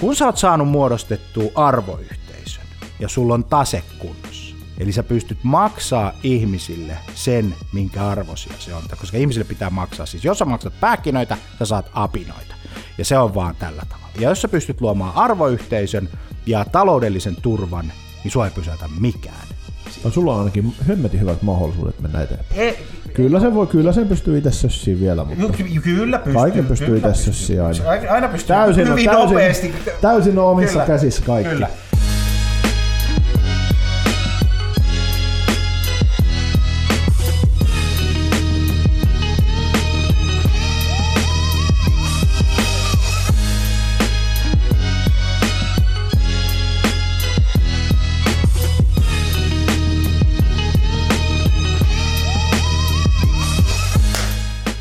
kun sä oot saanut muodostettua arvoyhteisön ja sulla on tase kunnossa, eli sä pystyt maksaa ihmisille sen, minkä arvosia se on, koska ihmisille pitää maksaa. Siis jos sä maksat pähkinöitä, sä saat apinoita. Ja se on vaan tällä tavalla. Ja jos sä pystyt luomaan arvoyhteisön ja taloudellisen turvan, niin sua ei pysäytä mikään. No, sulla on ainakin hemmetin hyvät mahdollisuudet mennä eteenpäin. He, kyllä sen voi, kyllä sen pystyy itse sössiin vielä, mutta ky- kyllä pystyy. kaiken pystyy itse sössiin aina. Aina pystyy Täysin, hyvin täysin, nopeasti. täysin on omissa Kyllä, käsissä kaikki. Kyllä.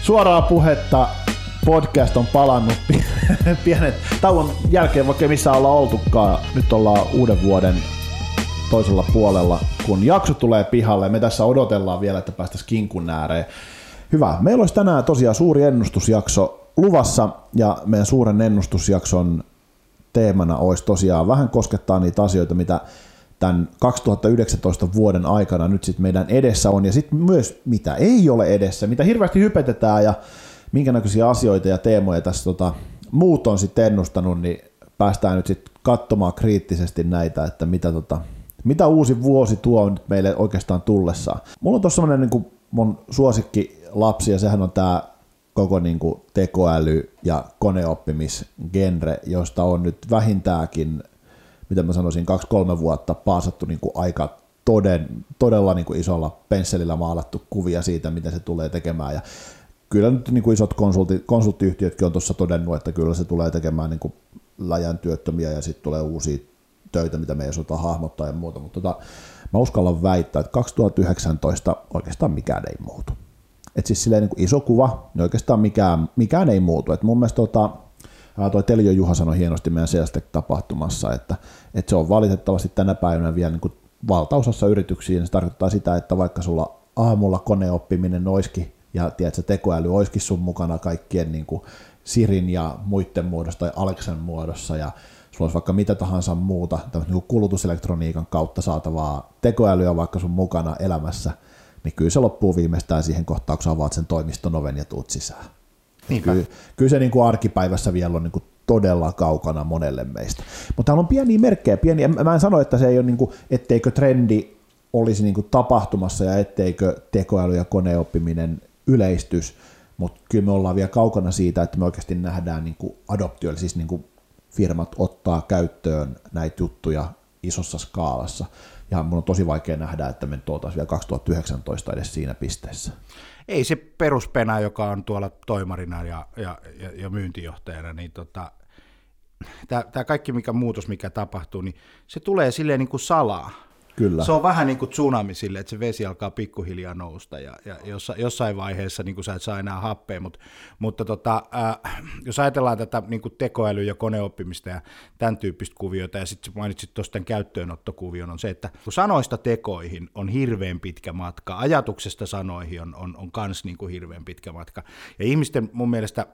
Suoraa puhetta podcast on palannut pienet tauon jälkeen, vaikka ei missään olla oltukaan. Nyt ollaan uuden vuoden toisella puolella, kun jakso tulee pihalle. Me tässä odotellaan vielä, että päästäisiin kinkun ääreen. Hyvä. Meillä olisi tänään tosiaan suuri ennustusjakso luvassa ja meidän suuren ennustusjakson teemana olisi tosiaan vähän koskettaa niitä asioita, mitä tämän 2019 vuoden aikana nyt sitten meidän edessä on, ja sitten myös mitä ei ole edessä, mitä hirveästi hypetetään ja minkä näköisiä asioita ja teemoja tässä tota, muut on sitten ennustanut, niin päästään nyt sitten katsomaan kriittisesti näitä, että mitä, tota, mitä uusi vuosi tuo nyt meille oikeastaan tullessaan. Mulla on tuossa semmoinen niin mun suosikki lapsi, ja sehän on tämä koko niin kuin tekoäly- ja koneoppimisgenre, josta on nyt vähintäänkin mitä mä sanoisin, kaksi-kolme vuotta paasattu niin kuin aika toden, todella niin kuin isolla pensselillä maalattu kuvia siitä, mitä se tulee tekemään. Ja kyllä nyt niin kuin isot konsultti, konsulttiyhtiötkin on tuossa todennut, että kyllä se tulee tekemään niin kuin läjän työttömiä ja sitten tulee uusia töitä, mitä me ei osata hahmottaa ja muuta. Mutta tota, mä uskallan väittää, että 2019 oikeastaan mikään ei muutu. Et siis silleen niin kuin iso kuva, niin oikeastaan mikään, mikään ei muutu. Et mun mielestä tota, Tuo Teljo Juha sanoi hienosti meidän Seastec-tapahtumassa, että, että se on valitettavasti tänä päivänä vielä niin kuin valtaosassa yrityksiä, niin se tarkoittaa sitä, että vaikka sulla aamulla koneoppiminen olisikin ja tiedätkö, tekoäly olisikin sun mukana kaikkien niin kuin Sirin ja muiden muodossa tai Alexan muodossa ja sulla olisi vaikka mitä tahansa muuta niin kulutuselektroniikan kautta saatavaa tekoälyä vaikka sun mukana elämässä, niin kyllä se loppuu viimeistään siihen kohtaan, kun sä avaat sen toimiston oven ja tuut sisään. Kyllä, kyllä se niin kuin arkipäivässä vielä on niin kuin todella kaukana monelle meistä. Mutta täällä on pieniä merkkejä, pieniä. Mä en sano, että se ei ole, niin kuin, etteikö trendi olisi niin kuin tapahtumassa ja etteikö tekoäly ja koneoppiminen yleistys, mutta kyllä me ollaan vielä kaukana siitä, että me oikeasti nähdään niin kuin adoptio, eli siis niin kuin firmat ottaa käyttöön näitä juttuja isossa skaalassa. Ja mun on tosi vaikea nähdä, että me tuotaisiin vielä 2019 edes siinä pisteessä ei se peruspena, joka on tuolla toimarina ja, ja, ja, ja myyntijohtajana, niin tota, tämä kaikki mikä muutos, mikä tapahtuu, niin se tulee silleen niin kuin salaa. Kyllä. Se on vähän niin kuin tsunami sille, että se vesi alkaa pikkuhiljaa nousta ja, ja jossa, jossain vaiheessa niin kuin sä et saa enää happea, Mut, mutta tota, äh, jos ajatellaan tätä niin kuin tekoäly- ja koneoppimista ja tämän tyyppistä kuviota ja sitten mainitsit tuosta käyttöönottokuvion on se, että kun sanoista tekoihin on hirveän pitkä matka, ajatuksesta sanoihin on, on, on kans niin hirveän pitkä matka ja ihmisten mun mielestä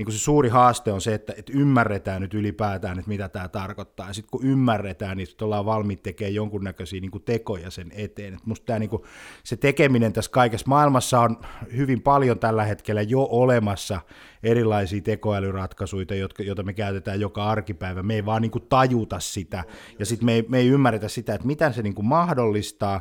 niin kuin se suuri haaste on se, että, että ymmärretään nyt ylipäätään, että mitä tämä tarkoittaa. Ja sitten kun ymmärretään, niin sitten ollaan valmiit tekemään jonkunnäköisiä niin kuin tekoja sen eteen. Et musta tämä, niin kuin, se tekeminen tässä kaikessa maailmassa on hyvin paljon tällä hetkellä jo olemassa erilaisia tekoälyratkaisuja, jotka, joita me käytetään joka arkipäivä. Me ei vaan niin kuin tajuta sitä, ja sitten me, me ei ymmärretä sitä, että mitä se niin kuin mahdollistaa,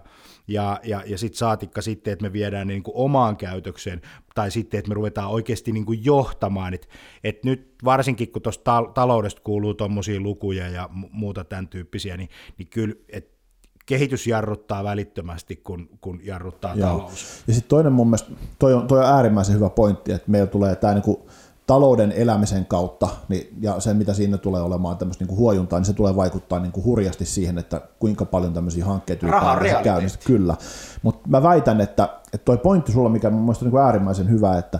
ja, ja, ja sitten saatikka sitten, että me viedään ne niin kuin omaan käytökseen, tai sitten, että me ruvetaan oikeasti niin kuin johtamaan, että et nyt varsinkin kun tuosta ta- taloudesta kuuluu tuommoisia lukuja ja muuta tämän tyyppisiä, niin, niin kyllä, että kehitys jarruttaa välittömästi, kun, kun jarruttaa Joo. talous. Ja sitten toinen mun mielestä, toi on, toi on äärimmäisen hyvä pointti, että meillä tulee tämä niinku talouden elämisen kautta niin, ja se, mitä siinä tulee olemaan tämmöistä niin huojuntaa, niin se tulee vaikuttaa niin kuin hurjasti siihen, että kuinka paljon tämmöisiä hankkeita ylipäätään käynnissä. Kyllä. Mutta mä väitän, että, että toi pointti sulla, mikä mun mielestä on niin äärimmäisen hyvä, että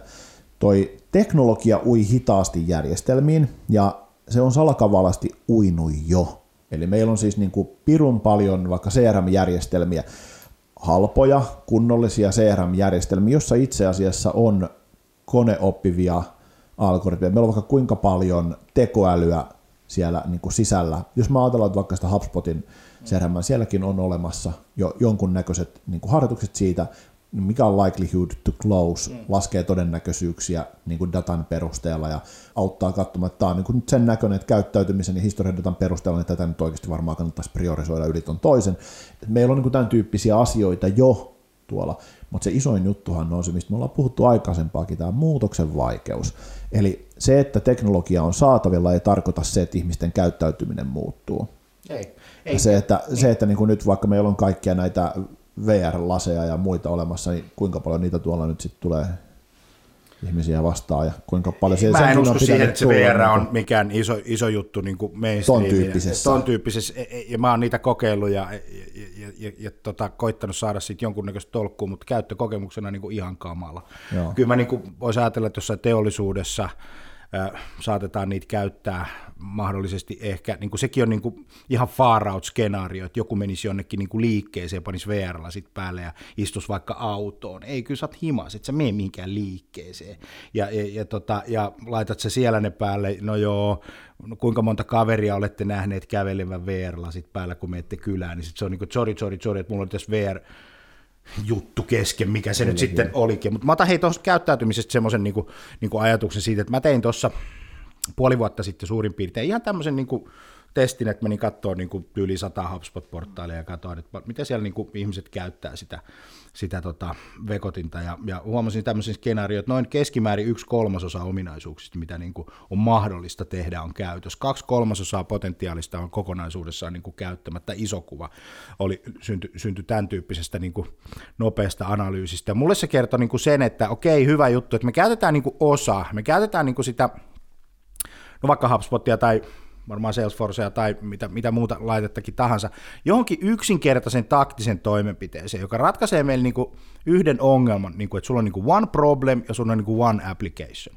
toi teknologia ui hitaasti järjestelmiin ja se on salakavalasti uinut jo. Eli meillä on siis niin kuin pirun paljon vaikka CRM-järjestelmiä, halpoja, kunnollisia CRM-järjestelmiä, jossa itse asiassa on koneoppivia algoritmeja. Meillä on vaikka kuinka paljon tekoälyä siellä niin kuin sisällä. Jos mä ajatellaan että vaikka sitä HubSpotin CRM, sielläkin on olemassa jo jonkunnäköiset niin kuin harjoitukset siitä, mikä on likelihood to close, mm. laskee todennäköisyyksiä niin kuin datan perusteella ja auttaa katsomaan, että tämä on niin kuin sen näköinen, että käyttäytymisen ja historiadatan perusteella niin tätä nyt oikeasti varmaan kannattaisi priorisoida yli ton toisen. Et meillä on niin kuin tämän tyyppisiä asioita jo tuolla, mutta se isoin juttuhan on se, mistä me ollaan puhuttu aikaisempaakin, tämä muutoksen vaikeus. Eli se, että teknologia on saatavilla, ei tarkoita se, että ihmisten käyttäytyminen muuttuu. Ei. ei. Ja se, että, se, että niin kuin nyt vaikka meillä on kaikkia näitä VR-laseja ja muita olemassa, niin kuinka paljon niitä tuolla nyt sitten tulee ihmisiä vastaan ja kuinka paljon siellä Mä en usko siihen, että se VR on niin mikään iso, iso juttu niin kuin mainstream. Ton tyyppisessä. Ton tyyppisessä. E- e- ja mä oon niitä kokeillut ja, ja, ja, ja, ja tota, koittanut saada siitä jonkunnäköistä tolkkua, mutta käyttökokemuksena niin kuin ihan kamala. Joo. Kyllä mä niin kuin voisin ajatella, että jossain teollisuudessa – saatetaan niitä käyttää mahdollisesti ehkä, niin kuin sekin on niin kuin ihan far out skenaario, että joku menisi jonnekin niin kuin liikkeeseen, panisi VR sit päälle ja istus vaikka autoon. Ei, kyllä sä oot himas, et sä mene mihinkään liikkeeseen. Ja, ja, ja, tota, ja laitat se siellä ne päälle, no joo, no kuinka monta kaveria olette nähneet kävelevän VR-lasit päällä, kun menette kylään, niin sit se on niin kuin, sorry, sorry, sorry, että mulla on tässä VR, juttu kesken, mikä se Kyllä, nyt sitten olikin. Mutta mä otan hei tuosta käyttäytymisestä semmoisen niin niin ajatuksen siitä, että mä tein tuossa puoli vuotta sitten suurin piirtein ihan tämmöisen niin kuin, testin, että menin katsoa niin kuin yli sata HubSpot-portaalia ja katsoin, että miten siellä niin kuin ihmiset käyttää sitä, sitä tota vekotinta. Ja, ja huomasin tämmöisen skenaarion, että noin keskimäärin yksi kolmasosa ominaisuuksista, mitä niin kuin on mahdollista tehdä, on käytössä. Kaksi kolmasosaa potentiaalista on kokonaisuudessaan niin kuin käyttämättä. Iso kuva oli, syntyi synty tämän tyyppisestä niin kuin nopeasta analyysistä. Mulle se kertoi niin kuin sen, että okei, hyvä juttu, että me käytetään niin kuin osa, me käytetään niin kuin sitä, no vaikka HubSpotia tai varmaan Salesforcea tai mitä, mitä muuta laitettakin tahansa, johonkin yksinkertaisen taktisen toimenpiteeseen, joka ratkaisee meille niin kuin yhden ongelman, niin kuin, että sulla on niin kuin one problem ja sulla on niin kuin one application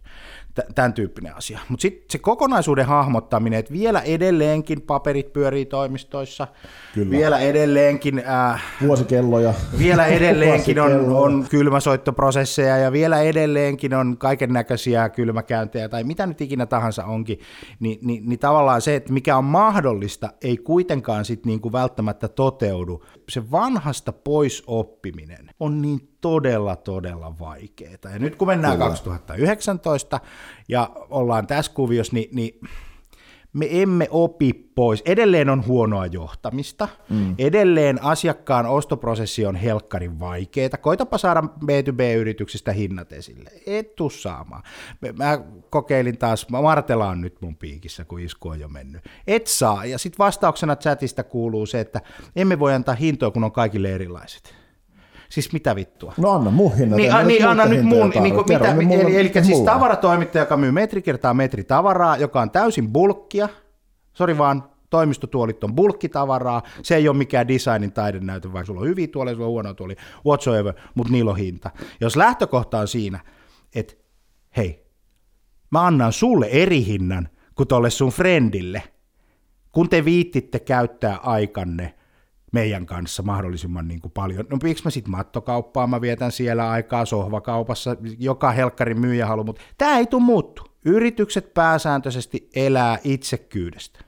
tämän tyyppinen asia. Mutta sitten se kokonaisuuden hahmottaminen, että vielä edelleenkin paperit pyörii toimistoissa, Kyllä. vielä edelleenkin... Äh, Vuosikelloja. Vielä edelleenkin on, on kylmäsoittoprosesseja ja vielä edelleenkin on kaiken näköisiä kylmäkäyntejä tai mitä nyt ikinä tahansa onkin, niin, niin, niin tavallaan se, että mikä on mahdollista, ei kuitenkaan sit niinku välttämättä toteudu. Se vanhasta pois oppiminen on niin todella, todella vaikeaa. Ja nyt kun mennään Kyllä. 2019 ja ollaan tässä kuviossa, niin, niin me emme opi pois. Edelleen on huonoa johtamista, mm. edelleen asiakkaan ostoprosessi on helkkarin vaikeaa. Koitapa saada B2B-yrityksistä hinnat esille. Et tuu saamaan. Mä kokeilin taas, Martela on nyt mun piikissä, kun isku on jo mennyt. Et saa. Ja sitten vastauksena chatista kuuluu se, että emme voi antaa hintoja, kun on kaikille erilaiset. Siis mitä vittua? No anna mun hinnat. Niin, a, niin anna nyt mun. Niin kuin, mitä, eli, eli siis tavaratoimittaja, joka myy metri kertaa metri tavaraa, joka on täysin bulkkia, sori vaan, toimistotuolit on bulkkitavaraa, se ei ole mikään designin taidenäytö, vaikka sulla on hyviä tuoleja, sulla on huonoa tuoli, whatsoever, mutta niillä on hinta. Jos lähtökohta on siinä, että hei, mä annan sulle eri hinnan kuin tolle sun friendille, kun te viittitte käyttää aikanne meidän kanssa mahdollisimman niin kuin paljon. No miksi mä sitten mattokauppaa, mä vietän siellä aikaa sohvakaupassa, joka helkkarin myyjä haluaa, mutta tämä ei tule muuttu. Yritykset pääsääntöisesti elää itsekyydestä.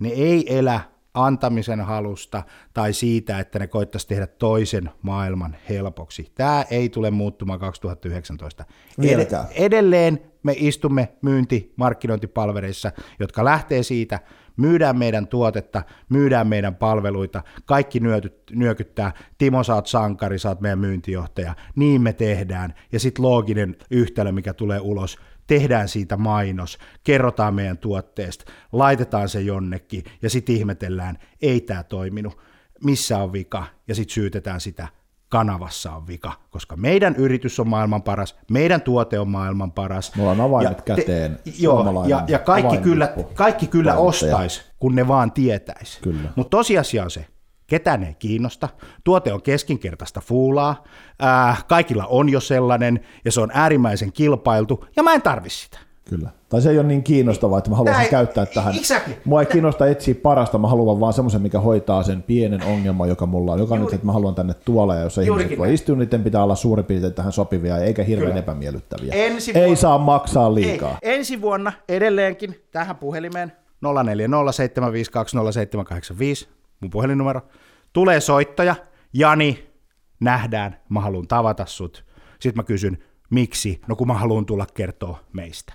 Ne ei elä antamisen halusta tai siitä, että ne koittaisi tehdä toisen maailman helpoksi. Tämä ei tule muuttumaan 2019. Ed- edelleen me istumme myynti markkinointipalvereissa, jotka lähtee siitä, myydään meidän tuotetta, myydään meidän palveluita, kaikki nyötyt, nyökyttää, Timo sä oot sankari, sä oot meidän myyntijohtaja, niin me tehdään, ja sitten looginen yhtälö, mikä tulee ulos, tehdään siitä mainos, kerrotaan meidän tuotteesta, laitetaan se jonnekin, ja sitten ihmetellään, ei tämä toiminut, missä on vika, ja sitten syytetään sitä kanavassa on vika, koska meidän yritys on maailman paras, meidän tuote on maailman paras. Mulla on avaimet ja käteen. Te, joo, ja, ja kaikki kyllä, kaikki kyllä ostaisi, kun ne vaan tietäisi. Mutta tosiasia on se, ketään ei kiinnosta, tuote on keskinkertaista fuulaa, ää, kaikilla on jo sellainen, ja se on äärimmäisen kilpailtu, ja mä en tarvi sitä. Kyllä. Tai se ei ole niin kiinnostavaa, että mä haluaisin Näin, käyttää tähän. Exactly. Mua ei kiinnosta etsiä parasta, mä haluan vaan semmoisen, mikä hoitaa sen pienen ongelman, joka mulla on. Joka Juuri. nyt, että mä haluan tänne tuolla, ja jos ihmiset voi istua, niin pitää olla suurin piirtein tähän sopivia, eikä hirveän Kyllä. epämiellyttäviä. Ensi ei vuonna, saa maksaa liikaa. Ei. Ensi vuonna edelleenkin tähän puhelimeen 0407520785, mun puhelinnumero. Tulee soittaja, Jani, nähdään, mä haluan tavata sut. Sitten mä kysyn, miksi? No kun mä haluan tulla kertoa meistä.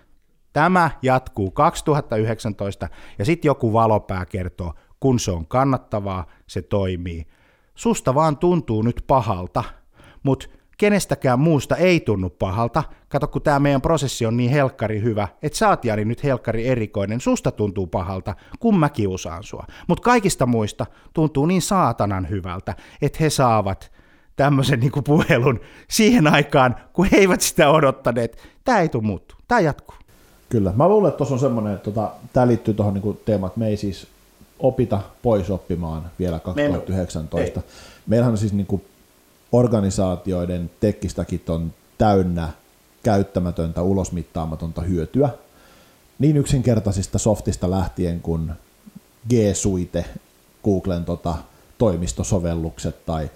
Tämä jatkuu 2019 ja sitten joku valopää kertoo, kun se on kannattavaa, se toimii. Susta vaan tuntuu nyt pahalta, mutta kenestäkään muusta ei tunnu pahalta. Kato, kun tämä meidän prosessi on niin helkkari hyvä, että sä oot Jani nyt helkkari erikoinen, susta tuntuu pahalta, kun mä kiusaan sua. Mutta kaikista muista tuntuu niin saatanan hyvältä, että he saavat tämmöisen niin puhelun siihen aikaan, kun he eivät sitä odottaneet. Tämä ei tule muuttua, tämä jatkuu. Kyllä. Mä luulen, että tuossa on semmoinen, että tota, tämä liittyy tuohon niin teemaan, että me ei siis opita pois oppimaan vielä 2019. Me Meillähän on siis niin kuin organisaatioiden tekkistäkin on täynnä käyttämätöntä, ulosmittaamatonta hyötyä. Niin yksinkertaisista softista lähtien kuin G Suite, Googlen tota, toimistosovellukset tai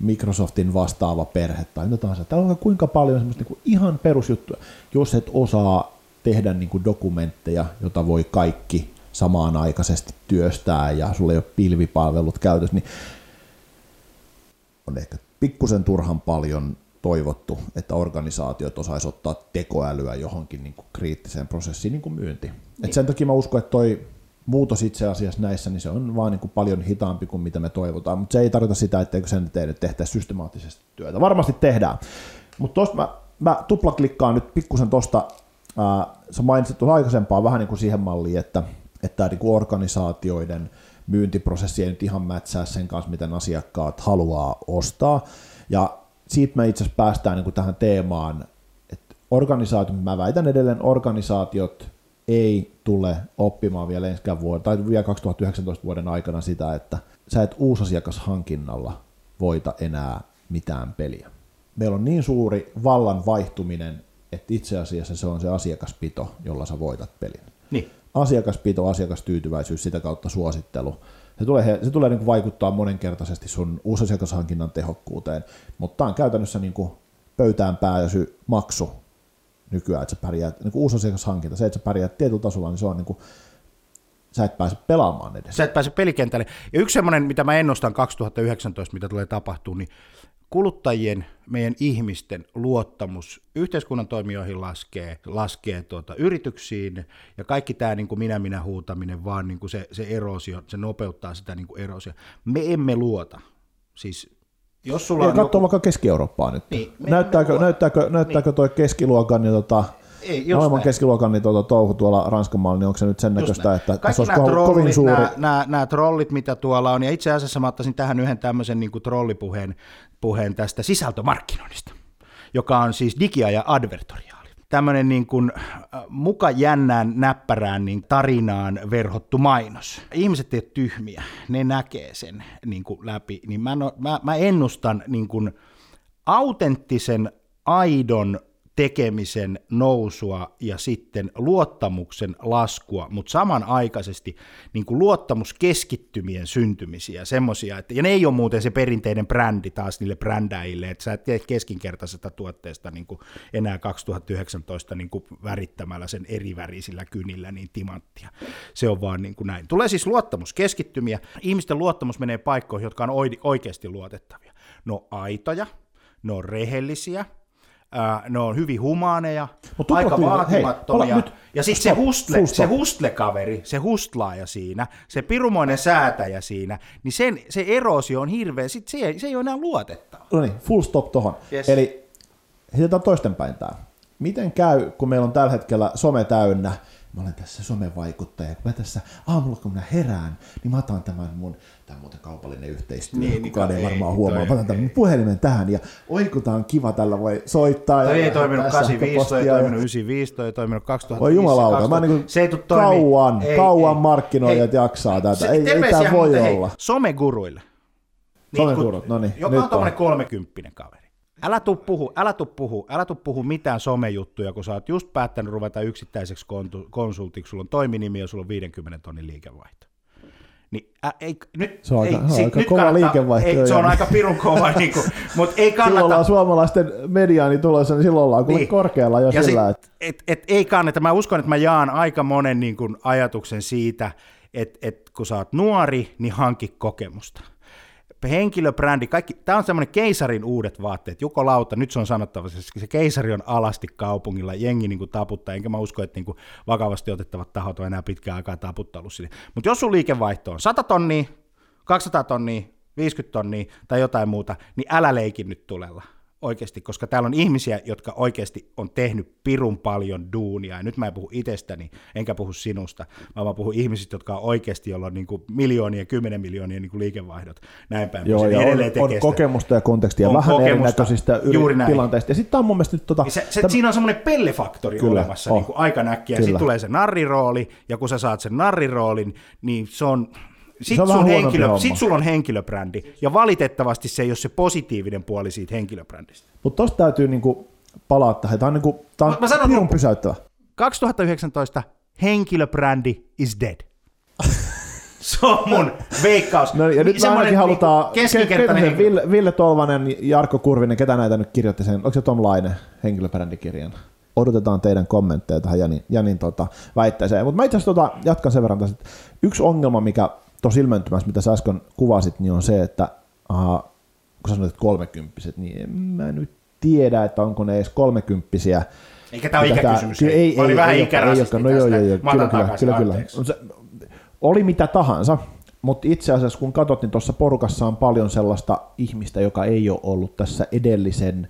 Microsoftin vastaava perhe tai mitä tahansa. Täällä on kuinka paljon semmoista niin kuin ihan perusjuttuja, jos et osaa tehdä niin kuin dokumentteja, jota voi kaikki samanaikaisesti työstää ja sulla ei ole pilvipalvelut käytössä, niin on ehkä pikkusen turhan paljon toivottu, että organisaatiot osaisivat ottaa tekoälyä johonkin niin kuin kriittiseen prosessiin, niin kuin myynti. Niin. Et sen takia mä uskon, että toi muutos itse asiassa näissä, niin se on vaan niin kuin paljon hitaampi kuin mitä me toivotaan, mutta se ei tarkoita sitä, etteikö sen eteen tehtäisi systemaattisesti työtä. Varmasti tehdään, mutta tuosta mä, mä tuplaklikkaan nyt pikkusen tuosta, sä mainitsit tuossa aikaisempaa vähän niin kuin siihen malliin, että, että niin kuin organisaatioiden myyntiprosessi ei nyt ihan mätsää sen kanssa, miten asiakkaat haluaa ostaa, ja siitä me itse asiassa päästään niin kuin tähän teemaan, että organisaatiot, mä väitän edelleen, organisaatiot ei tule oppimaan vielä ensi vuoden, tai vielä 2019 vuoden aikana sitä, että sä et uusasiakashankinnalla voita enää mitään peliä. Meillä on niin suuri vallan vaihtuminen, että itse asiassa se on se asiakaspito, jolla sä voitat pelin. Niin. Asiakaspito, asiakastyytyväisyys, sitä kautta suosittelu. Se tulee, se tulee niin kuin vaikuttaa monenkertaisesti sun uusasiakashankinnan tehokkuuteen, mutta tämä on käytännössä niin kuin pöytään pääsy maksu nykyään, että sä pärjäät, niin kuin uusi asiakashankinta, se, että sä pärjäät tietyllä tasolla, niin se on niin kuin, sä et pääse pelaamaan edes. Sä et pääse pelikentälle. Ja yksi semmoinen, mitä mä ennustan 2019, mitä tulee tapahtuu, niin kuluttajien, meidän ihmisten luottamus yhteiskunnan toimijoihin laskee, laskee tuota, yrityksiin, ja kaikki tämä niin kuin minä minä huutaminen, vaan niin kuin se, se erosio, se nopeuttaa sitä niin kuin erosio. Me emme luota. Siis jos sulla ja on joku... vaikka Keski-Eurooppaa nyt. Niin, näyttääkö, me näyttääkö, näyttääkö niin. toi keskiluokan niin tota, ei, maailman keskiluokan niin tuota, touhu tuolla Ranskan maalla, niin onko se nyt sen näköistä, että Kaikki se olisi trollit, kovin suuri... Nämä, nämä, nämä trollit, mitä tuolla on, ja itse asiassa mä ottaisin tähän yhden tämmöisen niin kuin trollipuheen puheen tästä sisältömarkkinoinnista, joka on siis digia ja advertoria tämmöinen niin kuin äh, muka jännään näppärään niin tarinaan verhottu mainos. Ihmiset ei ole tyhmiä, ne näkee sen niin kuin läpi, niin mä, no, mä, mä ennustan niin kuin autenttisen, aidon tekemisen nousua ja sitten luottamuksen laskua, mutta samanaikaisesti niin kuin luottamuskeskittymien syntymisiä, semmoisia, että, ja ne ei ole muuten se perinteinen brändi taas niille brändäjille, että sä et tee keskinkertaisesta tuotteesta niin kuin enää 2019 niin kuin värittämällä sen eri värisillä kynillä niin timanttia. Se on vaan niin kuin näin. Tulee siis luottamuskeskittymiä, ihmisten luottamus menee paikkoihin, jotka on oikeasti luotettavia. No aitoja, ne on rehellisiä, Ne on hyvin humaaneja, Mut aika vaatimattomia. Hei, nyt, ja sitten se, hustle, se hustle-kaveri, se hustlaaja siinä, se pirumoinen säätäjä siinä, niin sen, se erosio on hirveä, sit se, se ei ole enää luotettava. No niin, full stop tohon. Yes. Eli heitetään toistenpäin tämä. Miten käy, kun meillä on tällä hetkellä some täynnä, mä olen tässä somevaikuttaja, kun mä tässä aamulla kun minä herään, niin mä otan tämän mun, tämä on muuten kaupallinen yhteistyö, niin, kukaan ei varmaan huomaa, mä otan tämän puhelimen tähän ja oikutaan kiva, tällä voi soittaa. Toi ei toiminut 85, toi ei toiminut 95, toi ei toiminut 2005. Oi jumalauta, mä niin se ei kauan, ei, kauan ei, markkinoijat ei, jaksaa tätä, se, ei, ei tämä voi olla. Someguruille. Niin, Somegurut, no niin. Joka on tuommoinen kolmekymppinen kaveri Älä tuu puhu, älä tuu puhu, älä tuu puhu mitään somejuttuja, kun sä oot just päättänyt ruveta yksittäiseksi konsultiksi, sulla on toiminimi ja sulla on 50 tonnin liikevaihto. niin ä, ei, nyt, Se on aika- ei, se aika nyt kova kannattaa- liikevaihto ei, se on aika pirun kova, niin kuin, mutta ei Silloin kannata. ollaan suomalaisten mediaani tulossa, niin silloin ollaan niin. Niin. korkealla jo Ja sillä, sit, että et, et, ei kannata. Mä uskon, että mä jaan aika monen niin kuin, ajatuksen siitä, että et, kun sä oot nuori, niin hanki kokemusta. Henkilöbrändi, kaikki, tämä on semmoinen keisarin uudet vaatteet. Juko Lauta, nyt se on sanottava, se, keisari on alasti kaupungilla, jengi niin kuin taputtaa, enkä mä usko, että niin kuin vakavasti otettavat tahot on enää pitkään aikaa taputtanut sinne. Mutta jos sun liikevaihto on 100 tonnia, 200 tonnia, 50 tonnia tai jotain muuta, niin älä leikin nyt tulella oikeasti, koska täällä on ihmisiä, jotka oikeasti on tehnyt pirun paljon duunia, ja nyt mä en puhu itsestäni, enkä puhu sinusta, vaan mä puhun ihmisistä, jotka on oikeasti, jolla on niin kuin miljoonia, kymmenen miljoonia niin kuin liikevaihdot, näin päin. Joo, ja on, on sitä. kokemusta ja kontekstia On vähän kokemusta, erinäköisistä yri- tilanteista. Ja sitten tämä on mun mielestä nyt tota, Se, se, täm- siinä on semmoinen pellefaktori Kyllä, olemassa on. niin kuin aika näkkiä. Kyllä. Sitten tulee se narrirooli, ja kun sä saat sen narriroolin, niin se on... Vähän sun henkilö, homma. sit sulla on henkilöbrändi, ja valitettavasti se ei ole se positiivinen puoli siitä henkilöbrändistä. Mutta tosta täytyy niinku palaa tähän. Tämä on, niinku, tää on Mä- mä sanon pirun loppu- pysäyttävä. 2019 henkilöbrändi is dead. Se on mun veikkaus. No, ja nyt Semmoinen ainakin halutaan, niinku keskikertainen se henkilö. Ville, Ville Tolvanen, Jarkko Kurvinen, ketä näitä nyt kirjoitti sen, onko se Tom Laine henkilöbrändikirjan? Odotetaan teidän kommentteja tähän Janin, Janin tota, väitteeseen. Mutta mä itse asiassa tota, jatkan sen verran tässä. että Yksi ongelma, mikä tuossa ilmentymässä, mitä sä äsken kuvasit, niin on se, että uh, kun sä sanoit, että kolmekymppiset, niin en mä nyt tiedä, että onko ne edes kolmekymppisiä. Eikä tää ole ikäkysymys. Kyllä, ei, ei, ei, vähän ikärasisti ei, no joo, tästä. joo, joo, kyllä, kyllä, kyllä, kyllä. Se, oli mitä tahansa, mutta itse asiassa kun katsot, niin tuossa porukassa on paljon sellaista ihmistä, joka ei ole ollut tässä edellisen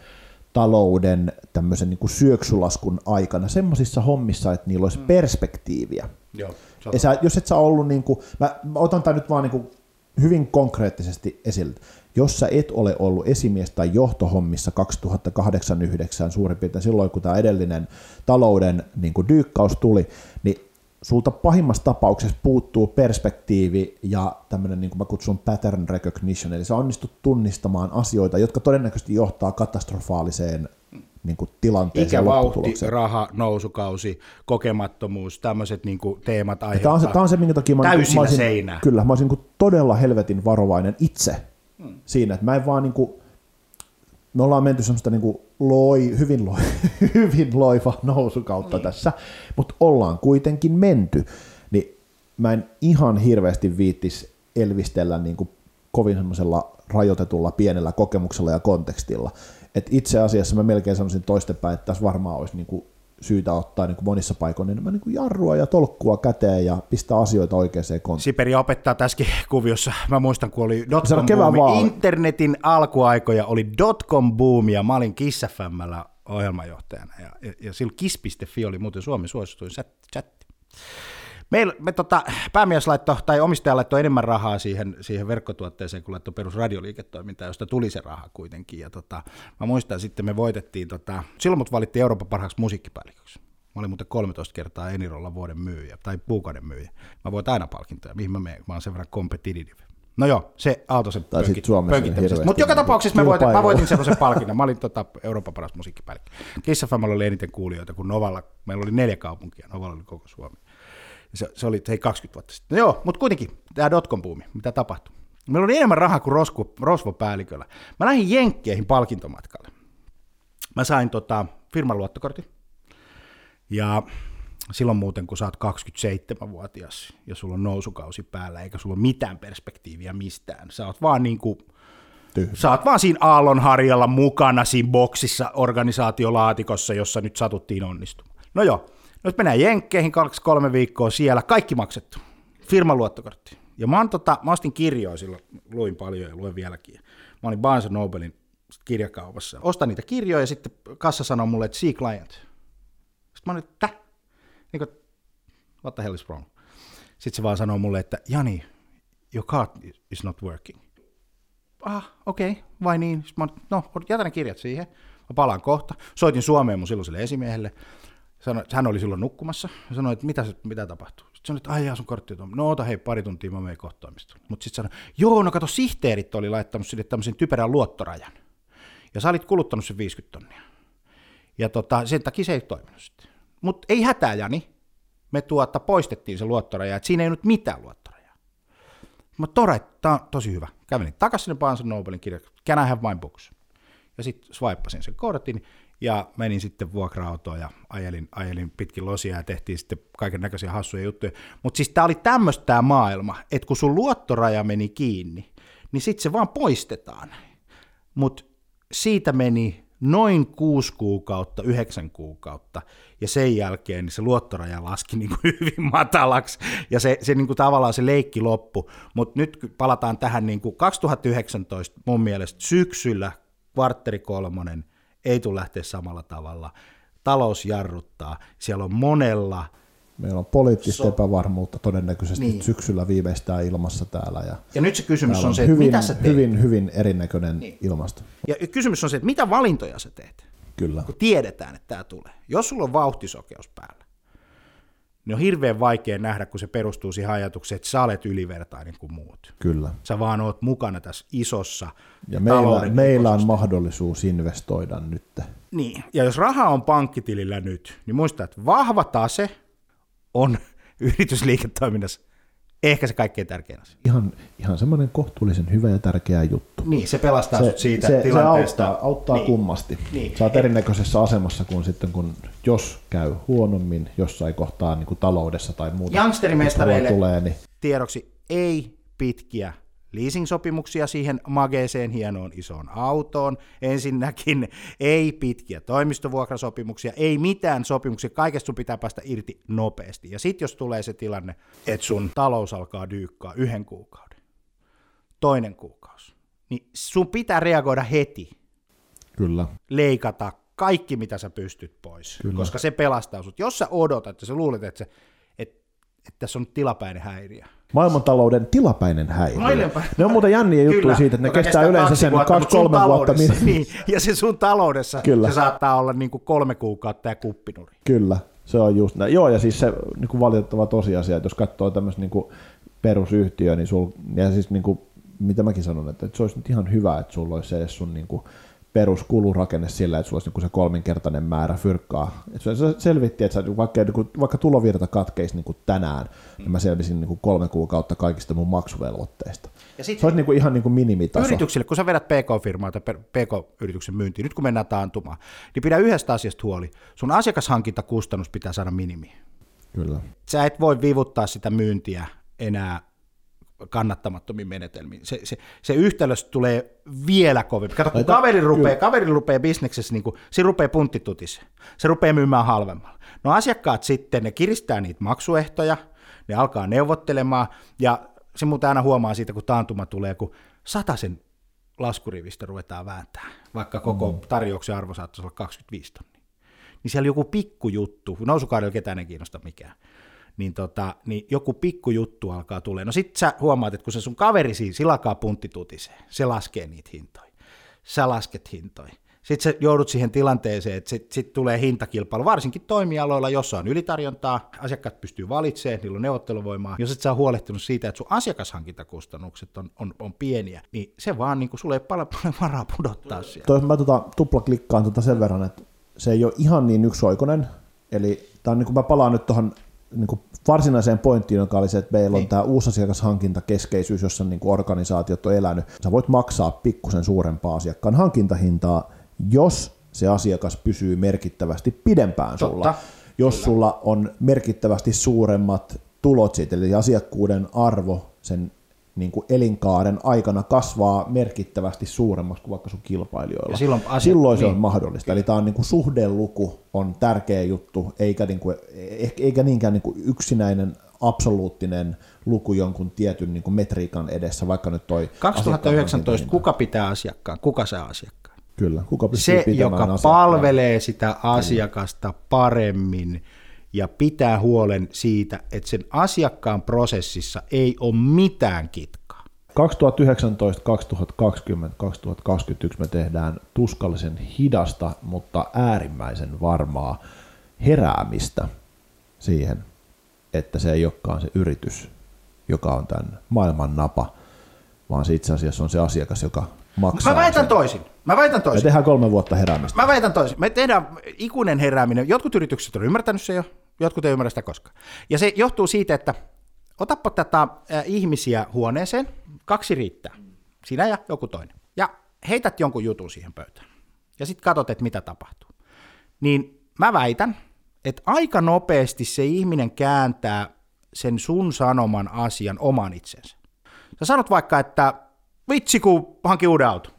talouden tämmöisen niin kuin syöksulaskun aikana semmoisissa hommissa, että niillä olisi perspektiiviä. Joo, Ja sä, jos et sä ollut, niin kuin, mä, mä otan tämän nyt vaan niin kuin hyvin konkreettisesti esille. Jos sä et ole ollut esimies tai johtohommissa 2008-2009 suurin piirtein silloin, kun tämä edellinen talouden niin kuin dyykkaus tuli, niin sulta pahimmassa tapauksessa puuttuu perspektiivi ja tämmöinen, niin kuin mä kutsun pattern recognition, eli sä onnistut tunnistamaan asioita, jotka todennäköisesti johtaa katastrofaaliseen niin kuin tilanteeseen Ikävauhti, raha, nousukausi, kokemattomuus, tämmöiset niinku teemat Ja aiheuttaa. Tämä on, se, tämä on se, minkä takia mä, niin kuin- täysillä mä olisin, seinää. Kyllä, mä olisin niin kuin todella helvetin varovainen itse hmm. siinä, että mä en vaan niin kuin, me ollaan menty semmoista niin kuin loi, hyvin, loi, hyvin loiva nousukautta Niin. tässä, mutta ollaan kuitenkin menty, niin mä en ihan hirveästi viittis elvistellä niin kuin kovin semmoisella rajoitetulla pienellä kokemuksella ja kontekstilla. Et itse asiassa mä melkein sanoisin toistepäin, että tässä varmaan olisi niin kuin syytä ottaa niin kuin monissa paikoissa enemmän niin kuin jarrua ja tolkkua käteen ja pistää asioita oikeaan kontekstihin. Siperi opettaa tässäkin kuviossa. Mä muistan, kun oli dotcom boomi. Internetin alkuaikoja oli dotcom boom ja mä olin Kiss FM:llä ohjelmajohtajana. Ja, ja, ja silloin kiss.fi oli muuten Suomen suosituin chat- chatti. Meillä, me tota, päämies laittoi, tai omistaja laittoi enemmän rahaa siihen, siihen verkkotuotteeseen, kun laittoi perusradioliiketoimintaan, josta tuli se raha kuitenkin. Ja tota, mä muistan, sitten me voitettiin, tota, silloin mut valittiin Euroopan parhaaksi musiikkipäälliköksi. Mä olin muuten 13 kertaa Enirolla vuoden myyjä, tai kuukauden myyjä. Mä voitan aina palkintoja, mihin mä menen, mä oon sen verran competitive. No joo, se auto Tai niin hirveästi Mutta joka tapauksessa mä voitin, mä voitin sellaisen palkinnon. Mä olin tota Euroopan paras musiikkipäällikkö. Kiss FM:llä oli eniten kuulijoita kuin Novalla. Meillä oli neljä kaupunkia, Novalla oli koko Suomi. Se, se oli hei 20 vuotta sitten. No joo, mutta kuitenkin tämä dotcom buumi, mitä tapahtui. Meillä oli enemmän rahaa kuin rosvo, rosvopäälliköllä. Mä lähdin Jenkkeihin palkintomatkalle. Mä sain tota, firman luottokortin. Ja silloin muuten, kun sä oot 27-vuotias ja sulla on nousukausi päällä, eikä sulla ole mitään perspektiiviä mistään. Sä oot vaan niin kuin, sä oot vaan siinä aallonharjalla mukana siinä boksissa organisaatiolaatikossa, jossa nyt satuttiin onnistumaan. No joo, nyt mennään Jenkkeihin kaksi kolme viikkoa siellä, kaikki maksettu. Firman luottokortti. Ja mä, tota, mä ostin kirjoja silloin, luin paljon ja luen vieläkin. Mä olin Barnes Nobelin kirjakaupassa. Ostan niitä kirjoja ja sitten kassa sanoo mulle, että see client. Sitten mä olin, että niin kuin, what the hell is wrong? Sitten se vaan sanoo mulle, että Jani, your card is not working. Ah, okei, okay, vai niin? Sitten mä olin, no, jätän ne kirjat siihen. Mä palaan kohta. Soitin Suomeen mun silloiselle esimiehelle. Sano, hän oli silloin nukkumassa. Ja sanoin, että mitä, mitä tapahtuu? Sitten sanoin, että ai jaa, sun kortti on. No ota hei, pari tuntia mä menen kohta toimistoon. Mutta sitten sanoi, joo, no kato, sihteerit oli laittanut sille tämmöisen typerän luottorajan. Ja sä olit kuluttanut sen 50 tonnia. Ja tota, sen takia se ei toiminut sitten. Mutta ei hätää, Jani. Me tuota, poistettiin se luottoraja, että siinä ei nyt mitään luottorajaa. Mä tore, tää on tosi hyvä. Kävelin takaisin sinne Barnes Nobelin kirja, can I have my books? Ja sitten swipeasin sen kortin ja menin sitten vuokra-autoon ja ajelin, ajelin pitkin losia ja tehtiin sitten kaiken näköisiä hassuja juttuja. Mutta siis tämä oli tämmöistä tämä maailma, että kun sun luottoraja meni kiinni, niin sitten se vaan poistetaan. Mutta siitä meni noin kuusi kuukautta, yhdeksän kuukautta, ja sen jälkeen niin se luottoraja laski niin kuin hyvin matalaksi, ja se, se niin kuin tavallaan se leikki loppu, mutta nyt palataan tähän niin kuin 2019 mun mielestä syksyllä, kvartteri kolmonen, ei tule lähteä samalla tavalla, talous jarruttaa, siellä on monella Meillä on poliittista so, epävarmuutta todennäköisesti niin. syksyllä viimeistään ilmassa täällä. Ja, ja nyt se kysymys on, on se, hyvin, että mitä sä teet? Hyvin, hyvin erinäköinen niin. ilmasto. Ja kysymys on se, että mitä valintoja sä teet? Kyllä. Kun tiedetään, että tämä tulee. Jos sulla on vauhtisokeus päällä, niin on hirveän vaikea nähdä, kun se perustuu siihen ajatukseen, että sä olet ylivertainen kuin muut. Kyllä. Sä vaan oot mukana tässä isossa Ja meillä, meillä on mahdollisuus investoida nyt. Niin, ja jos raha on pankkitilillä nyt, niin muista, että vahva tase – on yritysliiketoiminnassa ehkä se kaikkein tärkein asia. Ihan, ihan semmoinen kohtuullisen hyvä ja tärkeä juttu. Niin, se pelastaa se, siitä se, tilanteesta. Se auttaa, auttaa niin. kummasti. Niin. Sä oot erinäköisessä asemassa kuin sitten, kun jos käy huonommin jossain kohtaa niin kuin taloudessa tai muuta. Youngsterimestareille tulee, niin... tiedoksi ei pitkiä leasing-sopimuksia siihen mageeseen hienoon isoon autoon. Ensinnäkin ei pitkiä toimistovuokrasopimuksia, ei mitään sopimuksia, kaikesta sun pitää päästä irti nopeasti. Ja sitten jos tulee se tilanne, että sun talous alkaa dyykkaa yhden kuukauden, toinen kuukausi, niin sun pitää reagoida heti. Kyllä. Leikata kaikki, mitä sä pystyt pois, Kyllä. koska se pelastaa sut. Jos sä odotat, että sä luulet, että, se, että, että tässä on tilapäinen häiriö, maailmantalouden tilapäinen häiriö. Ne on muuten jänniä juttuja siitä, että ne kestää, kestää yleensä sen kaksi-kolme vuotta. Niin, ja se sun taloudessa Kyllä. se saattaa olla niin kuin kolme kuukautta ja kuppinuri. Kyllä, se on just näin. Joo, ja siis se niin kuin valitettava tosiasia, että jos katsoo tämmöistä niin perusyhtiöä, niin sul, ja siis niin kuin, mitä mäkin sanon, että, että se olisi nyt ihan hyvä, että sulla olisi edes sun niin kuin, peruskulurakenne sillä, että sulla olisi niin se kolminkertainen määrä fyrkkaa. Että se selvitti, että sä, vaikka, niin vaikka tulovirta katkeisi niin kuin tänään, mm. niin mä selvisin niin kuin kolme kuukautta kaikista mun maksuvelvoitteista. Ja sit, se olisi niin kuin ihan niin kuin minimitaso. Yrityksille, kun sä vedät PK-firmaa tai PK-yrityksen myyntiin, nyt kun mennään taantumaan, niin pidä yhdestä asiasta huoli. Sun asiakashankintakustannus pitää saada minimi. Kyllä. Sä et voi vivuttaa sitä myyntiä enää kannattamattomiin menetelmiin. Se, se, se yhtälös tulee vielä kovempi. Kato, kun kaveri rupeaa, kaveri rupeaa bisneksessä, niin kuin, se rupeaa punttitutis. Se rupeaa myymään halvemmalla. No asiakkaat sitten, ne kiristää niitä maksuehtoja, ne alkaa neuvottelemaan, ja se muuten aina huomaa siitä, kun taantuma tulee, kun sen laskurivistä ruvetaan vääntää, vaikka koko mm. tarjouksen arvo saattaisi olla 25 tonnia. Niin siellä joku pikkujuttu, nousukaudella ketään ei kiinnosta mikään, niin, tota, niin joku pikkujuttu alkaa tulee. No sit sä huomaat, että kun se sun kaveri siinä, sillä alkaa puntti tutisee, se laskee niitä hintoja. Sä lasket hintoja. Sitten sä joudut siihen tilanteeseen, että sitten sit tulee hintakilpailu, varsinkin toimialoilla, jossa on ylitarjontaa, asiakkaat pystyy valitsemaan, niillä on neuvotteluvoimaa. Jos et sä ole huolehtinut siitä, että sun asiakashankintakustannukset on, on, on pieniä, niin se vaan, niin sulle ei paljon, paljon varaa pudottaa siellä. Toi, mä tota, tuplaklikkaan tota sen verran, että se ei ole ihan niin yksioikoinen, eli tää on, niin kuin mä palaan nyt tuohon niin varsinaiseen pointtiin, joka oli se, että meillä on niin. tämä uusi asiakashankintakeskeisyys, jossa niin kuin organisaatiot on elänyt. Sä voit maksaa pikkusen suurempaa asiakkaan hankintahintaa, jos se asiakas pysyy merkittävästi pidempään Totta. sulla. Jos Kyllä. sulla on merkittävästi suuremmat tulot siitä, eli asiakkuuden arvo sen niin kuin elinkaaren aikana kasvaa merkittävästi suuremmaksi kuin vaikka sun kilpailijoilla. Ja silloin asia, silloin se niin. on mahdollista. Eli tämä on niin kuin suhdeluku on tärkeä juttu, eikä, niin kuin, eikä niinkään niin kuin yksinäinen absoluuttinen luku jonkun tietyn niin kuin metriikan edessä, vaikka nyt toi 2019, kuka pitää asiakkaan, kuka saa asiakkaan? Kyllä, kuka Se, joka asiakkaan. palvelee sitä asiakasta paremmin, ja pitää huolen siitä, että sen asiakkaan prosessissa ei ole mitään kitkaa. 2019, 2020, 2021 me tehdään tuskallisen hidasta, mutta äärimmäisen varmaa heräämistä siihen, että se ei olekaan se yritys, joka on tämän maailman napa, vaan se itse asiassa on se asiakas, joka maksaa. Mä väitän sen. toisin. Mä väitän toisin. Me tehdään kolme vuotta heräämistä. Mä väitän toisin. Me tehdään ikuinen herääminen. Jotkut yritykset on ymmärtänyt se jo, jotkut ei ymmärrä sitä koskaan. Ja se johtuu siitä, että otappa tätä äh, ihmisiä huoneeseen, kaksi riittää, sinä ja joku toinen, ja heität jonkun jutun siihen pöytään, ja sitten katsot, että mitä tapahtuu. Niin mä väitän, että aika nopeasti se ihminen kääntää sen sun sanoman asian oman itsensä. Sä sanot vaikka, että vitsi kun hanki uuden auto.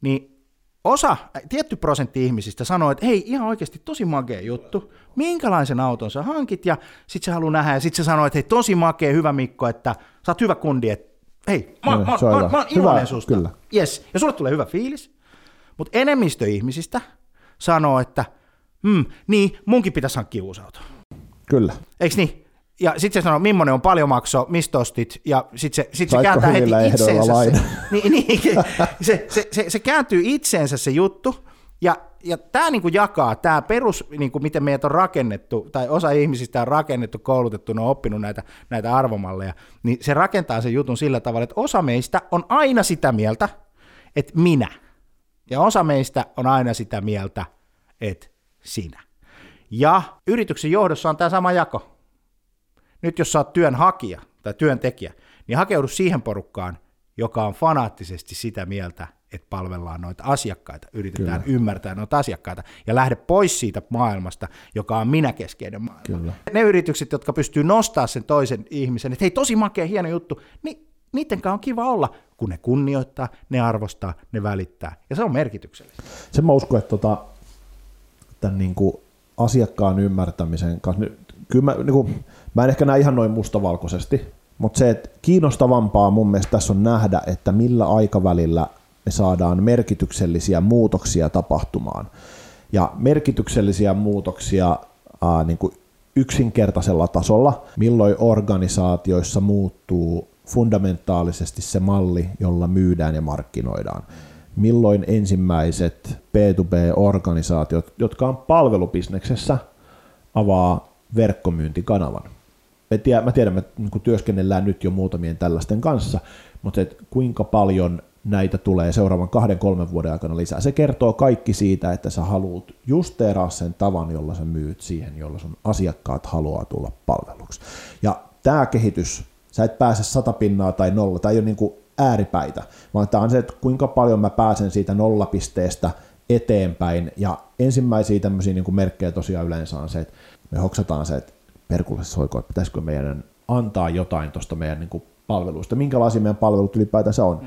Niin osa, tietty prosentti ihmisistä sanoo, että hei, ihan oikeasti tosi makea juttu, minkälaisen auton sä hankit, ja sit sä haluaa nähdä, ja sit sä sanoo, että hei, tosi makea, hyvä Mikko, että sä oot hyvä kundi, että hei, mä, Joo, mä, mä, se mä, mä oon iloinen susta. kyllä. Yes, ja sulle tulee hyvä fiilis, mutta enemmistö ihmisistä sanoo, että hmm, niin, munkin pitäisi hankkia uusi auto. Kyllä. Eiks niin? Ja sitten se sanoo, millainen on paljon makso, mistä ostit, ja sitten se, sit se Saitko kääntää heti itseensä. Se, niin, niin, se, se, se, se, kääntyy itseensä se juttu, ja, ja tämä niinku jakaa, tämä perus, niinku, miten meidät on rakennettu, tai osa ihmisistä on rakennettu, koulutettu, ne on oppinut näitä, näitä arvomalleja, niin se rakentaa sen jutun sillä tavalla, että osa meistä on aina sitä mieltä, että minä, ja osa meistä on aina sitä mieltä, että sinä. Ja yrityksen johdossa on tämä sama jako nyt jos sä oot työnhakija tai työntekijä, niin hakeudu siihen porukkaan, joka on fanaattisesti sitä mieltä, että palvellaan noita asiakkaita, yritetään Kyllä. ymmärtää noita asiakkaita, ja lähde pois siitä maailmasta, joka on minäkeskeinen maailma. Kyllä. Ne yritykset, jotka pystyy nostaa sen toisen ihmisen, että hei, tosi makea, hieno juttu, niin niiden kanssa on kiva olla, kun ne kunnioittaa, ne arvostaa, ne välittää, ja se on merkityksellistä. Sen mä uskon, että tota, tämän niin kuin asiakkaan ymmärtämisen kanssa, kyllä mä, niin kuin, mä en ehkä näe ihan noin mustavalkoisesti, mutta se, että kiinnostavampaa mun mielestä tässä on nähdä, että millä aikavälillä me saadaan merkityksellisiä muutoksia tapahtumaan. Ja merkityksellisiä muutoksia ää, niin kuin yksinkertaisella tasolla, milloin organisaatioissa muuttuu fundamentaalisesti se malli, jolla myydään ja markkinoidaan. Milloin ensimmäiset B2B-organisaatiot, jotka on palvelubisneksessä, avaa verkkomyyntikanavan. Tiedän, mä tiedän, että niin työskennellään nyt jo muutamien tällaisten kanssa, mutta et kuinka paljon näitä tulee seuraavan kahden, kolmen vuoden aikana lisää. Se kertoo kaikki siitä, että sä haluat justeeraa sen tavan, jolla sä myyt siihen, jolla sun asiakkaat haluaa tulla palveluksi. Ja tämä kehitys, sä et pääse sata pinnaa tai nolla, tai ei ole niin kuin ääripäitä, vaan tämä on se, että kuinka paljon mä pääsen siitä nollapisteestä eteenpäin. Ja ensimmäisiä tämmöisiä niin kuin merkkejä tosiaan yleensä on se, että me hoksataan se, että perkulle soiko, että pitäisikö meidän antaa jotain tuosta meidän niin kuin palveluista, minkälaisia meidän palvelut ylipäätänsä on,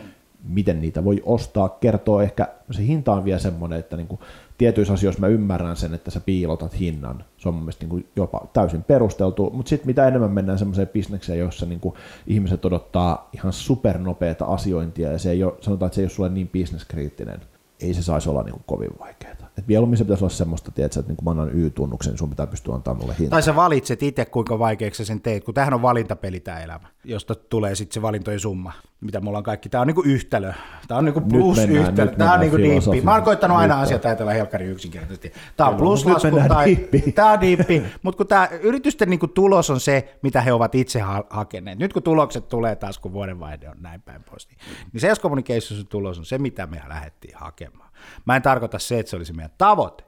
miten niitä voi ostaa, kertoo ehkä, se hinta on vielä semmoinen, että niin kuin tietyissä asioissa mä ymmärrän sen, että sä piilotat hinnan, se on mun mielestä niin kuin jopa täysin perusteltu, mutta sitten mitä enemmän mennään semmoiseen bisnekseen, jossa niin kuin ihmiset odottaa ihan supernopeata asiointia ja se ei ole, sanotaan, että se ei ole sulle niin bisneskriittinen, ei se saisi olla niin kovin vaikeaa. Et mieluummin se pitäisi olla semmoista, tiedätkö, että niin kun mä annan Y-tunnuksen, niin sun pitää pystyä antaa mulle hinta. Tai sä valitset itse, kuinka vaikeaksi sä sen teet, kun tämähän on valintapeli tämä elämä, josta tulee sitten se valintojen summa, mitä mulla on kaikki. Tämä on niinku yhtälö, tämä on niinku plus mennään- yhtälö, tämä on niinku diippi. Mä oon koittanut aina Nyt asiat ajatella helkkari yksinkertaisesti. Tämä on pluslasku tai tämä on diippi, mutta kun tämä yritysten niinku tulos on se, mitä he ovat itse ha- hakeneet. Nyt kun tulokset tulee taas, kun vuodenvaihde on näin päin pois, niin, niin communicationsin tulos on se, mitä me lähdettiin hakemaan. Mä en tarkoita se, että se olisi meidän tavoite,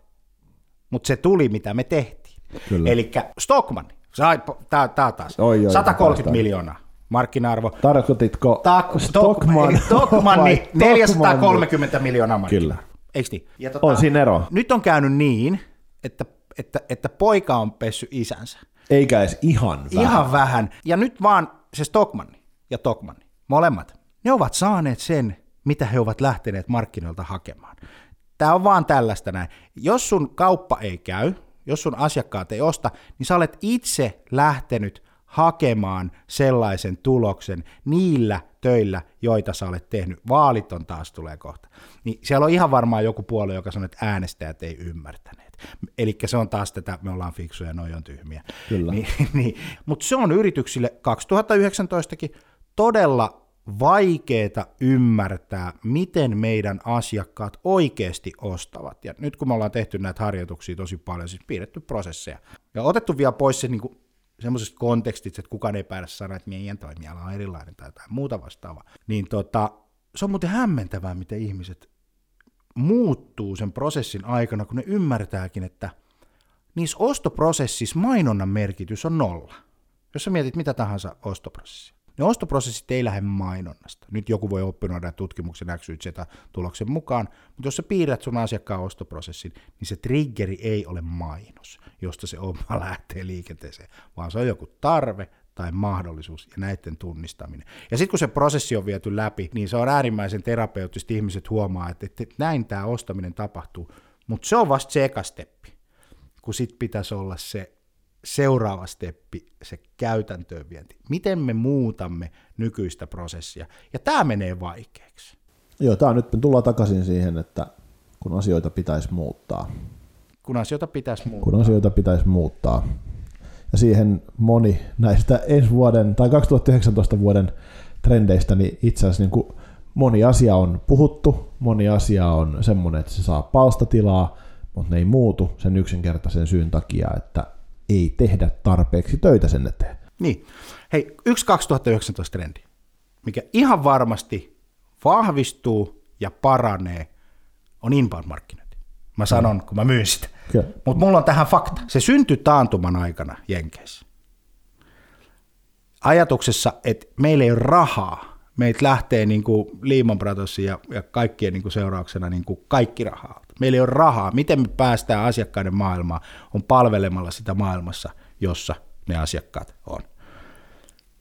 mutta se tuli, mitä me tehtiin. Eli Stockman, tämä taas, Oi, oi, 130 päästään. miljoonaa markkina-arvo. Tarkoititko Tak- Stockman? Stockman, vai niin 430 miljoonaa markkina Kyllä. Eikö niin? Ja tota, On siinä ero. Nyt on käynyt niin, että, että, että poika on pessy isänsä. Eikä edes ihan vähän. Ihan vähän. Ja nyt vaan se Stockman ja Tokman, molemmat, ne ovat saaneet sen, mitä he ovat lähteneet markkinoilta hakemaan. Tämä on vaan tällaista näin. Jos sun kauppa ei käy, jos sun asiakkaat ei osta, niin sä olet itse lähtenyt hakemaan sellaisen tuloksen niillä töillä, joita sä olet tehnyt. Vaalit on taas tulee kohta. Niin siellä on ihan varmaan joku puolue, joka sanoo, että äänestäjät ei ymmärtäneet. Eli se on taas tätä, me ollaan fiksuja, noi on tyhmiä. Kyllä. Niin, niin. Mutta se on yrityksille 2019kin todella vaikeeta ymmärtää, miten meidän asiakkaat oikeasti ostavat. Ja nyt kun me ollaan tehty näitä harjoituksia tosi paljon, siis piirretty prosesseja, ja otettu vielä pois se niin semmoisesta kontekstista, että kukaan ei päädä sanoa, että meidän toimiala on erilainen tai jotain muuta vastaavaa, niin tota, se on muuten hämmentävää, miten ihmiset muuttuu sen prosessin aikana, kun ne ymmärtääkin, että niissä ostoprosessissa mainonnan merkitys on nolla. Jos sä mietit mitä tahansa ostoprosessia, ne ostoprosessit ei lähde mainonnasta. Nyt joku voi oppinoida tutkimuksen XYZ-tuloksen mukaan, mutta jos sä piirrät sun asiakkaan ostoprosessin, niin se triggeri ei ole mainos, josta se oma lähtee liikenteeseen, vaan se on joku tarve tai mahdollisuus ja näiden tunnistaminen. Ja sitten kun se prosessi on viety läpi, niin se on äärimmäisen terapeuttista, ihmiset huomaa, että, että näin tämä ostaminen tapahtuu, mutta se on vasta se eka steppi, kun sitten pitäisi olla se seuraava steppi, se käytäntöön vienti. Miten me muutamme nykyistä prosessia? Ja tämä menee vaikeaksi. Joo, tämä nyt me tullaan takaisin siihen, että kun asioita pitäisi muuttaa. Kun asioita pitäisi muuttaa. Kun asioita pitäisi muuttaa. Ja siihen moni näistä ensi vuoden tai 2019 vuoden trendeistä, niin itse asiassa niin kuin moni asia on puhuttu, moni asia on semmoinen, että se saa palstatilaa, mutta ne ei muutu sen yksinkertaisen syyn takia, että ei tehdä tarpeeksi töitä sen eteen. Niin. Hei, yksi 2019 trendi, mikä ihan varmasti vahvistuu ja paranee, on inbound-markkinointi. Mä sanon, mm. kun mä myyn sitä. Mutta mulla on tähän fakta. Se syntyi taantuman aikana Jenkeissä. Ajatuksessa, että meillä ei ole rahaa. Meitä lähtee niin kuin Lehman Brothersin ja, ja kaikkien niin kuin seurauksena niin kuin kaikki rahaa. Meillä ei ole rahaa. Miten me päästään asiakkaiden maailmaan? On palvelemalla sitä maailmassa, jossa ne asiakkaat on.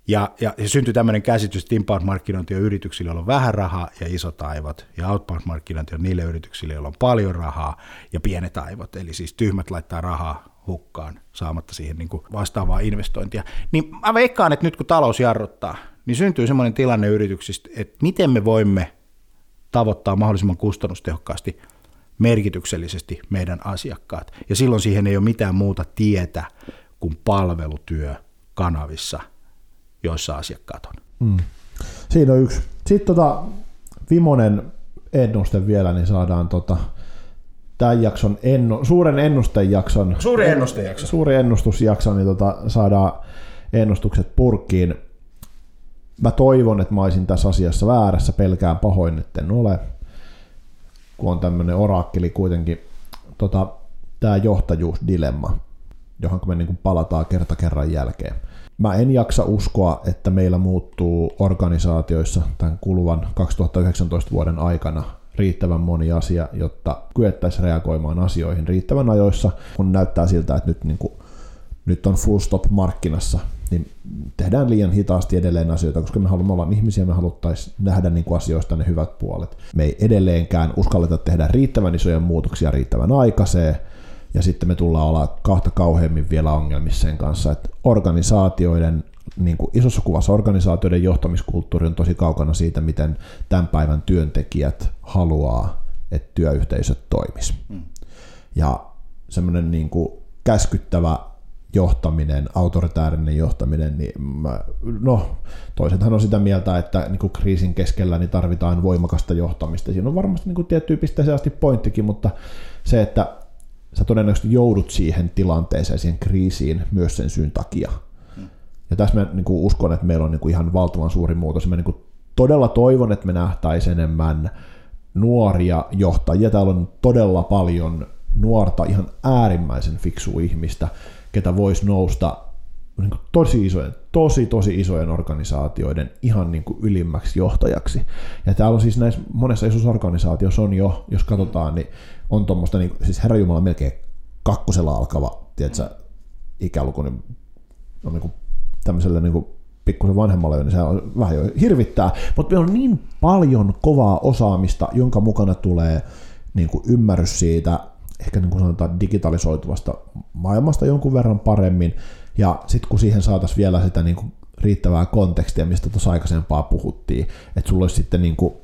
Ja, ja se syntyi tämmöinen käsitys, että inbound-markkinointi on yrityksille, joilla on vähän rahaa ja isot aivot, ja outbound-markkinointi on niille yrityksille, joilla on paljon rahaa ja pienet aivot, eli siis tyhmät laittaa rahaa hukkaan saamatta siihen niin kuin vastaavaa investointia. Niin mä veikkaan, että nyt kun talous jarruttaa, niin syntyy semmoinen tilanne yrityksistä, että miten me voimme tavoittaa mahdollisimman kustannustehokkaasti merkityksellisesti meidän asiakkaat. Ja silloin siihen ei ole mitään muuta tietä kuin palvelutyö kanavissa, joissa asiakkaat on. Mm. Siinä on yksi. Sitten tota, vimonen ennuste vielä, niin saadaan tota, tämän jakson ennu, suuren ennustejakson. Suuri ennustejakso. Suuri ennustusjakso, niin tota, saadaan ennustukset purkkiin. Mä toivon, että mä olisin tässä asiassa väärässä, pelkään pahoin, että en ole kun on tämmöinen orakkeli kuitenkin, tota, tämä johtajuusdilemma, johon me niin palataan kerta kerran jälkeen. Mä en jaksa uskoa, että meillä muuttuu organisaatioissa tämän kuluvan 2019 vuoden aikana riittävän moni asia, jotta kyettäisiin reagoimaan asioihin riittävän ajoissa, kun näyttää siltä, että nyt, niin kuin, nyt on full stop markkinassa niin tehdään liian hitaasti edelleen asioita, koska me haluamme olla ihmisiä, me haluttaisiin nähdä niin kuin asioista ne hyvät puolet. Me ei edelleenkään uskalleta tehdä riittävän isoja muutoksia riittävän aikaiseen, ja sitten me tullaan olla kahta kauheammin vielä ongelmissa sen kanssa, että organisaatioiden, niin kuin isossa kuvassa organisaatioiden johtamiskulttuuri on tosi kaukana siitä, miten tämän päivän työntekijät haluaa, että työyhteisöt toimis. Mm. Ja semmoinen niin kuin käskyttävä johtaminen, autoritäärinen johtaminen, niin mä, no, toisethan on sitä mieltä, että niin kuin kriisin keskellä niin tarvitaan voimakasta johtamista. Siinä on varmasti niin kuin tiettyyn pisteeseen asti pointtikin, mutta se, että sä todennäköisesti joudut siihen tilanteeseen, siihen kriisiin myös sen syyn takia. Ja tässä mä niin kuin uskon, että meillä on niin kuin ihan valtavan suuri muutos. Mä niin kuin todella toivon, että me nähtäisiin enemmän nuoria johtajia. Täällä on todella paljon nuorta, ihan äärimmäisen fiksu ihmistä, ketä voisi nousta niin kuin tosi isojen, tosi tosi isojen organisaatioiden ihan niin kuin ylimmäksi johtajaksi. Ja täällä on siis näissä monessa isossa organisaatiossa on jo, jos katsotaan, niin on tuommoista, niin, siis Herra Jumala melkein kakkosella alkava, tiedätkö, ikäluku, niin on niin kuin tämmöisellä niin kuin pikkusen vanhemmalla niin se on vähän jo hirvittää, mutta meillä on niin paljon kovaa osaamista, jonka mukana tulee niin kuin ymmärrys siitä, ehkä niin kuin sanotaan digitalisoituvasta maailmasta jonkun verran paremmin, ja sitten kun siihen saataisiin vielä sitä niin kuin riittävää kontekstia, mistä tuossa aikaisempaa puhuttiin, että sulla olisi sitten niin kuin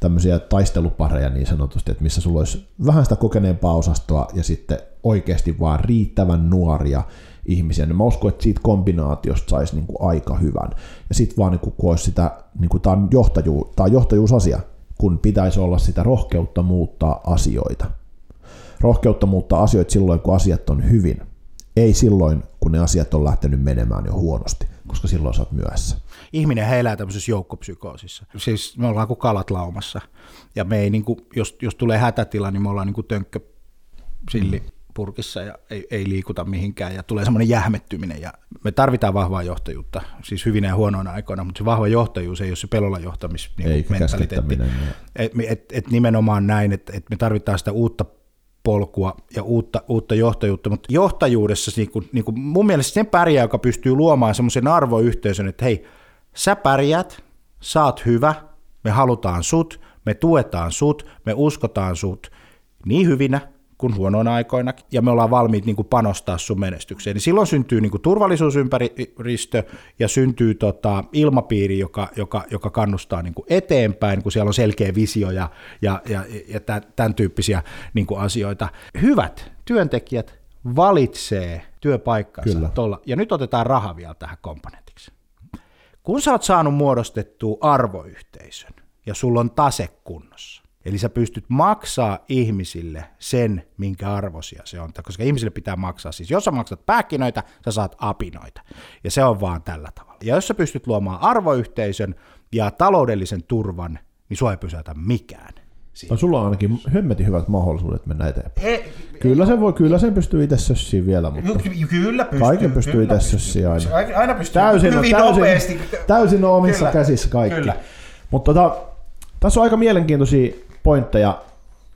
tämmöisiä taistelupareja niin sanotusti, että missä sulla olisi vähän sitä kokeneempaa osastoa ja sitten oikeasti vaan riittävän nuoria ihmisiä, niin mä uskon, että siitä kombinaatiosta saisi niin kuin aika hyvän. Ja sitten vaan niin kuin, kun olisi sitä, niin kuin tämä on, tämä on johtajuusasia, kun pitäisi olla sitä rohkeutta muuttaa asioita rohkeutta muuttaa asioita silloin, kun asiat on hyvin. Ei silloin, kun ne asiat on lähtenyt menemään jo huonosti, koska silloin sä oot myöhässä. Ihminen elää tämmöisessä joukkopsykoosissa. Siis me ollaan kuin kalat laumassa. Ja me ei, niin kuin, jos, jos tulee hätätila, niin me ollaan niin kuin tönkkö silli mm. purkissa ja ei, ei liikuta mihinkään ja tulee semmoinen jähmettyminen ja me tarvitaan vahvaa johtajuutta, siis hyvinä ja huonoina aikoina, mutta se vahva johtajuus ei ole se pelolla johtamismentaliteetti. Niin et, et, et nimenomaan näin, että et me tarvitaan sitä uutta polkua ja uutta, uutta johtajuutta, mutta johtajuudessa niin kuin, niin kuin mun mielestä sen pärjää, joka pystyy luomaan semmoisen arvoyhteisön, että hei, sä pärjät, sä oot hyvä, me halutaan sut, me tuetaan sut, me uskotaan sut niin hyvinä kuin huonoina aikoina, ja me ollaan valmiit niin kuin panostaa sun menestykseen. Niin silloin syntyy niin kuin turvallisuusympäristö ja syntyy tota ilmapiiri, joka, joka, joka kannustaa niin kuin eteenpäin, kun siellä on selkeä visio ja, ja, ja, ja tämän tyyppisiä niin kuin asioita. Hyvät työntekijät valitsee työpaikkansa tuolla, ja nyt otetaan raha vielä tähän komponentiksi. Kun sä oot saanut muodostettua arvoyhteisön, ja sulla on tase kunnossa, Eli sä pystyt maksaa ihmisille sen, minkä arvosia se on, koska ihmisille pitää maksaa. Siis jos sä maksat pähkinöitä, sä saat apinoita. Ja se on vaan tällä tavalla. Ja jos sä pystyt luomaan arvoyhteisön ja taloudellisen turvan, niin sua ei pysäytä mikään. No, sulla on ainakin hemmetin hyvät mahdollisuudet mennä eteenpäin. He, kyllä, sen voi, kyllä sen pystyy itse sössiin vielä, mutta kyllä pystyy, kaiken pystyy itse sössiin aina. Aina pystyy täysin, hyvin täysin, nopeasti. Täysin omissa kyllä, käsissä kaikki. Kyllä. Mutta tota, tässä on aika mielenkiintoisia pointteja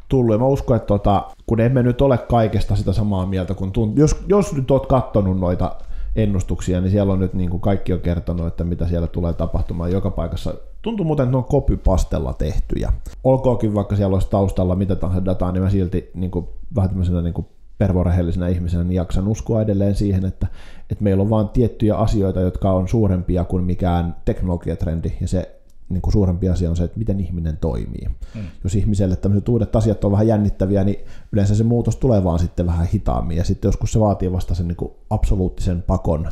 tullut, ja mä uskon, että tota, kun emme nyt ole kaikesta sitä samaa mieltä, kun tunt- jos, jos nyt oot kattonut noita ennustuksia, niin siellä on nyt niin kuin kaikki on kertonut, että mitä siellä tulee tapahtumaan joka paikassa. Tuntuu muuten, että ne on copypastella tehtyjä. Olkoonkin vaikka siellä olisi taustalla mitä tahansa dataa, niin mä silti niin kuin, vähän tämmöisenä niin kuin pervorehellisenä ihmisenä niin jaksan uskoa edelleen siihen, että, että meillä on vain tiettyjä asioita, jotka on suurempia kuin mikään teknologiatrendi, ja se niin kuin suurempi asia on se, että miten ihminen toimii. Mm. Jos ihmiselle tämmöiset uudet asiat on vähän jännittäviä, niin yleensä se muutos tulee vaan sitten vähän hitaammin, ja sitten joskus se vaatii vasta sen niin kuin absoluuttisen pakon,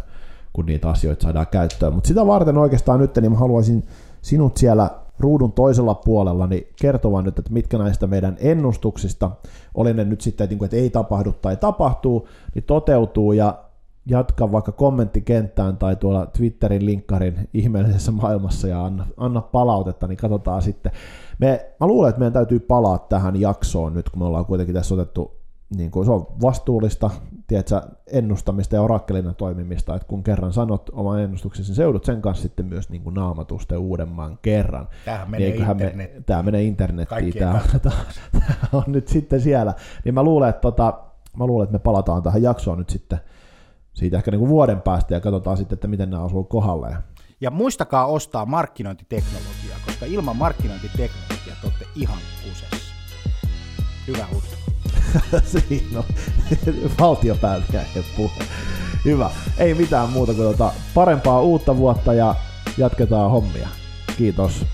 kun niitä asioita saadaan käyttöön. Mutta sitä varten oikeastaan nyt, niin mä haluaisin sinut siellä ruudun toisella puolella niin kertomaan nyt, että mitkä näistä meidän ennustuksista, oli ne nyt sitten, että ei tapahdu tai tapahtuu, niin toteutuu, ja jatka vaikka kommenttikenttään tai tuolla Twitterin linkkarin ihmeellisessä maailmassa ja anna, anna palautetta, niin katsotaan sitten. Me, mä luulen, että meidän täytyy palaa tähän jaksoon nyt, kun me ollaan kuitenkin tässä otettu, niin kuin se on vastuullista, tiedätkö, ennustamista ja orakkelina toimimista, että kun kerran sanot oman ennustuksesi, niin seudut sen kanssa sitten myös niin kuin naamatusten uudemman kerran. Tämähän menee niin internet. Me, tämä menee internettiin, tämä, tämä, on nyt sitten siellä. Niin mä luulen, että, tota, mä luulen, että me palataan tähän jaksoon nyt sitten – siitä ehkä niin kuin vuoden päästä ja katsotaan sitten, että miten nämä osuu kohdalle. Ja muistakaa ostaa markkinointiteknologiaa, koska ilman markkinointiteknologiaa te olette ihan kusessa. Hyvä usko. Siinä on valtiopäällikkö puhe. Hyvä. Ei mitään muuta kuin tuota parempaa uutta vuotta ja jatketaan hommia. Kiitos.